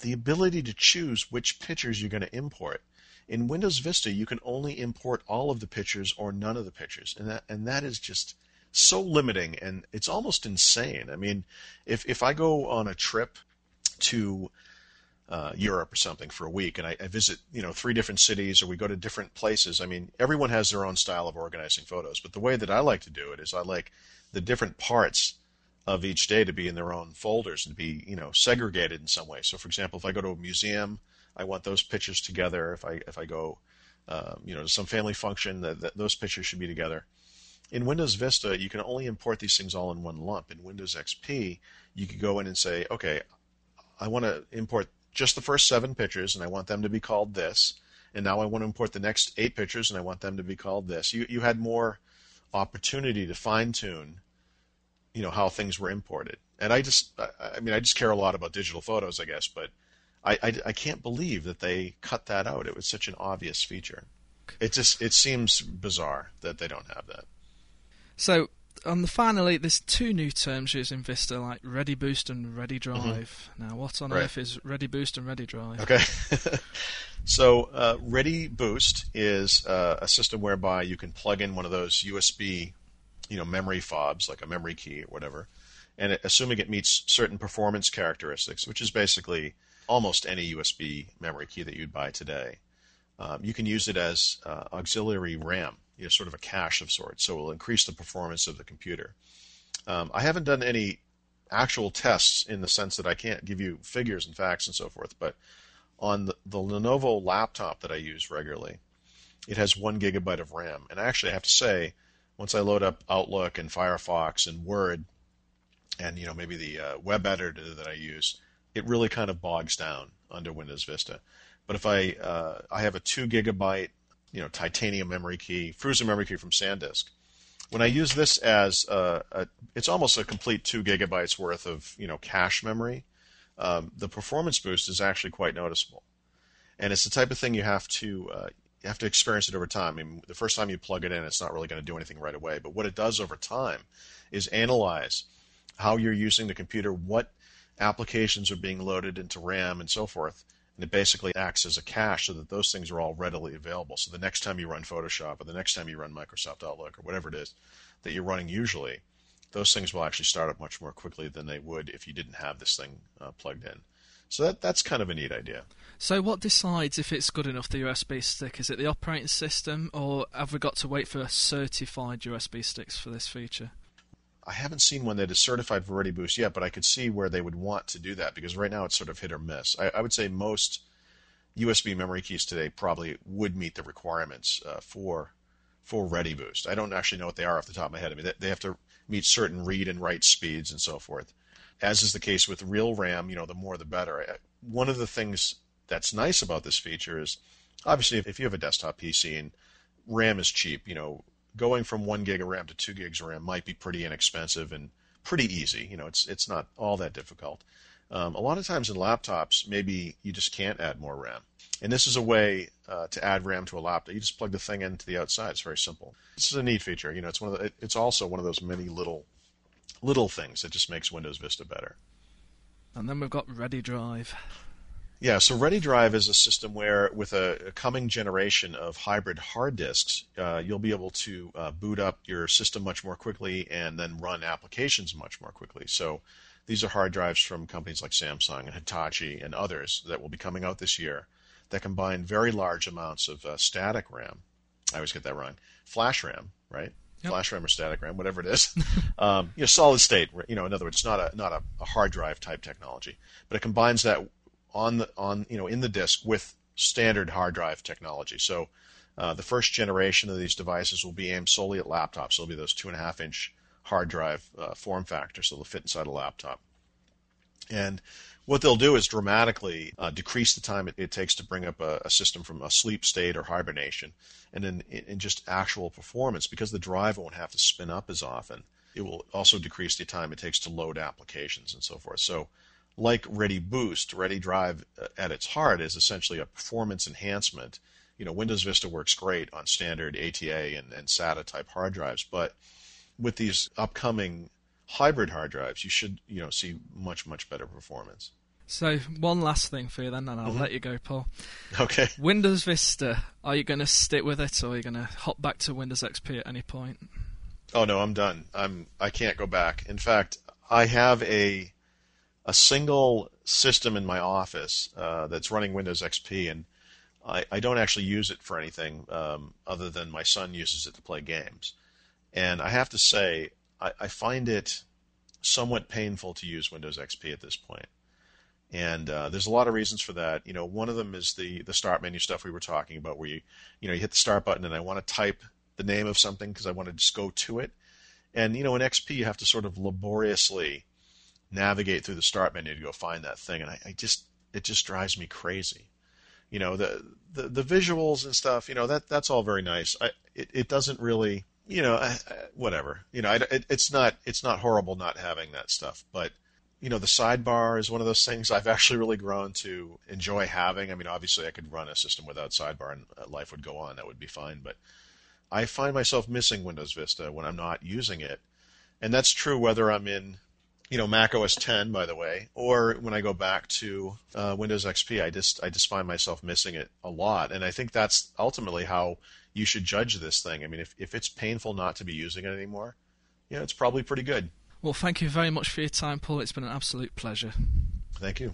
the ability to choose which pictures you're going to import. In Windows Vista, you can only import all of the pictures or none of the pictures, and that and that is just so limiting, and it's almost insane. I mean, if if I go on a trip to uh, Europe or something for a week, and I, I visit, you know, three different cities, or we go to different places. I mean, everyone has their own style of organizing photos, but the way that I like to do it is I like the different parts of each day to be in their own folders and to be, you know, segregated in some way. So, for example, if I go to a museum, I want those pictures together. If I if I go, um, you know, to some family function, that those pictures should be together. In Windows Vista, you can only import these things all in one lump. In Windows XP, you could go in and say, okay, I want to import just the first seven pictures, and I want them to be called this. And now I want to import the next eight pictures, and I want them to be called this. You you had more opportunity to fine tune, you know, how things were imported. And I just, I, I mean, I just care a lot about digital photos, I guess, but I, I, I can't believe that they cut that out. It was such an obvious feature. It just it seems bizarre that they don't have that. So, on the finally, there's two new terms used in Vista, like Ready Boost and Ready Drive. Now, what on Mm-hmm. Right. earth is Ready Boost and Ready Drive? Okay. so, uh, Ready Boost is uh, a system whereby you can plug in one of those USB, you know, memory fobs, like a memory key or whatever, and it, assuming it meets certain performance characteristics, which is basically almost any USB memory key that you'd buy today, um, you can use it as uh, auxiliary RAM, you know, sort of a cache of sorts. So it will increase the performance of the computer. Um, I haven't done any actual tests in the sense that I can't give you figures and facts and so forth, but on the, the Lenovo laptop that I use regularly, it has one gigabyte of RAM. And actually, I have to say, once I load up Outlook and Firefox and Word, and you know maybe the uh, web editor that I use, it really kind of bogs down under Windows Vista. But if I uh, I have a two gigabyte you know titanium memory key, Cruzer memory key from SanDisk. When I use this as a, a it's almost a complete two gigabytes worth of you know cache memory. Um, the performance boost is actually quite noticeable, and it's the type of thing you have to uh, you have to experience it over time. I mean, the first time you plug it in, it's not really going to do anything right away. But what it does over time is analyze how you're using the computer, what applications are being loaded into RAM, and so forth. And it basically acts as a cache so that those things are all readily available. So the next time you run Photoshop or the next time you run Microsoft Outlook or whatever it is that you're running usually, those things will actually start up much more quickly than they would if you didn't have this thing uh, plugged in. So that that's kind of a neat idea. So, what decides if it's good enough, the USB stick? Is it the operating system, or have we got to wait for certified USB sticks for this feature? I haven't seen one that is certified for Ready Boost yet, but I could see where they would want to do that because right now it's sort of hit or miss. I, I would say most USB memory keys today probably would meet the requirements uh, for for Ready Boost. I don't actually know what they are off the top of my head. I mean, they, they have to meet certain read and write speeds and so forth. As is the case with real RAM, you know, the more the better. I- One of the things that's nice about this feature is obviously if, if you have a desktop PC and RAM is cheap, you know, going from one gig of RAM to two gigs of RAM might be pretty inexpensive and pretty easy. You know, it's it's not all that difficult. Um, a lot of times in laptops, maybe you just can't add more RAM, and this is a way uh, to add RAM to a laptop. You just plug the thing into the outside. It's very simple. This is a neat feature. You know, it's one of the, it's also one of those many little little things that just makes Windows Vista better. And then we've got Ready Drive. Yeah, so ReadyDrive is a system where, with a, a coming generation of hybrid hard disks, uh, you'll be able to uh, boot up your system much more quickly and then run applications much more quickly. So these are hard drives from companies like Samsung and Hitachi and others that will be coming out this year that combine very large amounts of uh, static RAM. I always get that wrong. Flash RAM, right? Yep. Flash RAM or static RAM, whatever it is. um, you know, solid state. You know, in other words, it's not a not a, a hard drive type technology, but it combines that on the on you know in the disk with standard hard drive technology. So uh, the first generation of these devices will be aimed solely at laptops. They'll be those two and a half inch hard drive uh, form factor, so they'll fit inside a laptop. And what they'll do is dramatically uh, decrease the time it, it, takes to bring up a, a, system from a sleep state or hibernation, and in, in just actual performance, because the drive won't have to spin up as often. It will also decrease the time it takes to load applications and so forth. So like Ready Boost, Ready Drive uh, at its heart is essentially a performance enhancement. You know, Windows Vista works great on standard ATA and, and SATA type hard drives, but with these upcoming hybrid hard drives, you should you know see much much better performance. So one last thing for you then, and I'll mm-hmm. let you go, Paul. Okay. Windows Vista, are you going to stick with it, or are you going to hop back to Windows XP at any point? Oh no, I'm done. I'm I can't go back. In fact, I have a a single system in my office uh, that's running Windows XP, and I, I, don't actually use it for anything um, other than my son uses it to play games. And I have to say, I, I, find it somewhat painful to use Windows XP at this point. And uh, there's a lot of reasons for that. You know, one of them is the the start menu stuff we were talking about, where you you know you hit the start button and I want to type the name of something because I want to just go to it. And you know, in XP you have to sort of laboriously navigate through the start menu to go find that thing, and I, I just it just drives me crazy. You know the, the the visuals and stuff. You know that that's all very nice. I it, it doesn't really you know I, whatever. You know I, it, it's not it's not horrible not having that stuff, but you know the sidebar is one of those things I've actually really grown to enjoy having. I mean obviously I could run a system without sidebar and uh, life would go on. That would be fine, but I find myself missing Windows Vista when I'm not using it. And that's true whether I'm in you know Mac OS 10, by the way, or when I go back to uh, Windows XP, I just I just find myself missing it a lot, and I think that's ultimately how you should judge this thing. I mean, if if it's painful not to be using it anymore, yeah, it's probably pretty good. Well, thank you very much for your time, Paul. It's been an absolute pleasure. Thank you.